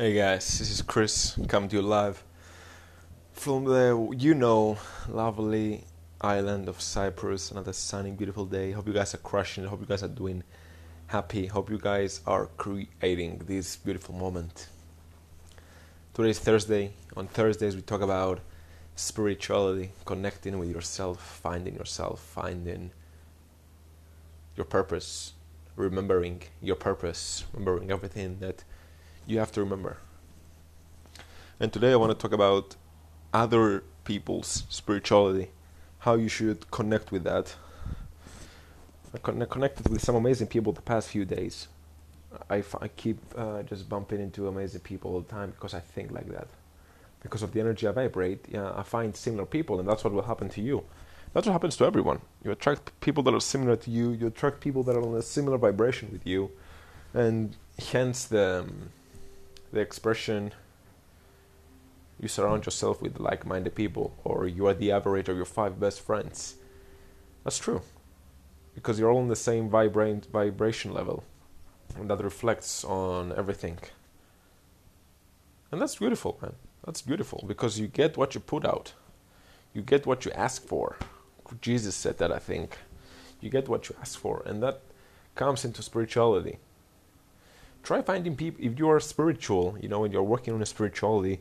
Hey guys, this is Chris coming to you live from the you know lovely island of Cyprus. Another sunny, beautiful day. Hope you guys are crushing. Hope you guys are doing happy. Hope you guys are creating this beautiful moment. Today is Thursday. On Thursdays we talk about spirituality, connecting with yourself, finding yourself, finding your purpose, remembering your purpose, remembering everything that you have to remember. And today I want to talk about other people's spirituality, how you should connect with that. I connected with some amazing people the past few days. I, keep uh, just bumping into amazing people all the time because I think like that. Because of the energy I vibrate, yeah, I find similar people, and that's what will happen to you. That's what happens to everyone. You attract people that are similar to you. You attract people that are on a similar vibration with you, and hence the um, the expression you surround yourself with like-minded people or you are the average of your five best friends. That's true because you're all on the same vibrant vibration level and that reflects on everything. And that's beautiful man. That's beautiful because you get what you put out. You get what you ask for. Jesus said that i think. You get what you ask for and that comes into spirituality try finding people if you are spiritual you know and you're working on a spirituality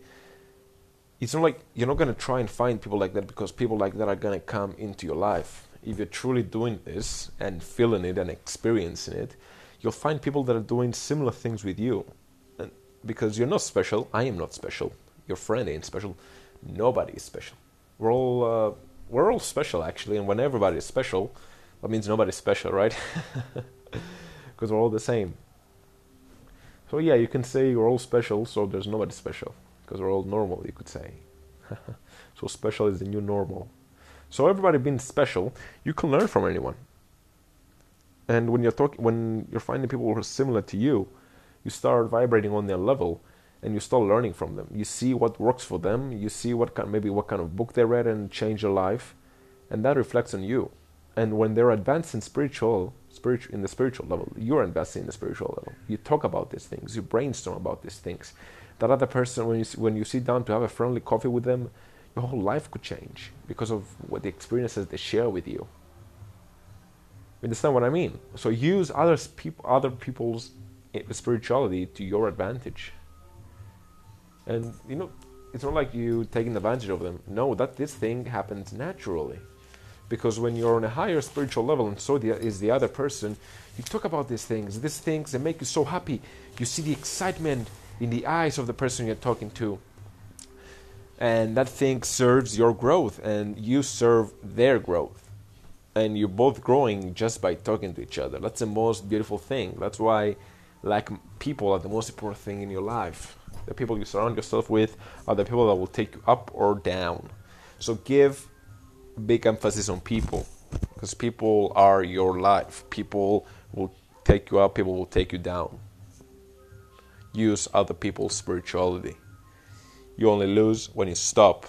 it's not like you're not going to try and find people like that because people like that are going to come into your life. If you're truly doing this and feeling it and experiencing it you'll find people that are doing similar things with you. And because you're not special i am not special. Your friend ain't special. Nobody is special. We're all uh, we're all special actually and when everybody is special that means nobody's special right? Because we're all the same so yeah, you can say you're all special, so there's nobody special because we're all normal. You could say. so special is the new normal. So everybody being special, you can learn from anyone. And when you're talking, when you're finding people who are similar to you, you start vibrating on their level, and you start learning from them. You see what works for them. You see what kind, maybe what kind of book they read and change their life, and that reflects on you. And when they're advanced in spiritual, spiritual in the spiritual level, you're investing in the spiritual level. You talk about these things, you brainstorm about these things. That other person, when you when you sit down to have a friendly coffee with them, your whole life could change because of what the experiences they share with you. You understand what I mean? So use others people, other people's eh, spirituality to your advantage. And you know, it's not like you taking advantage of them. No, that this thing happens naturally because when you're on a higher spiritual level and so the, is the other person you talk about these things. These things that make you so happy. You see the excitement in the eyes of the person you're talking to. And that thing serves your growth and you serve their growth. And you're both growing just by talking to each other. That's the most beautiful thing. That's why like people are the most important thing in your life. The people you surround yourself with are the people that will take you up or down. So give big emphasis on people because people are your life. People will take you up, people will take you down. Use other people's spirituality. You only lose when you stop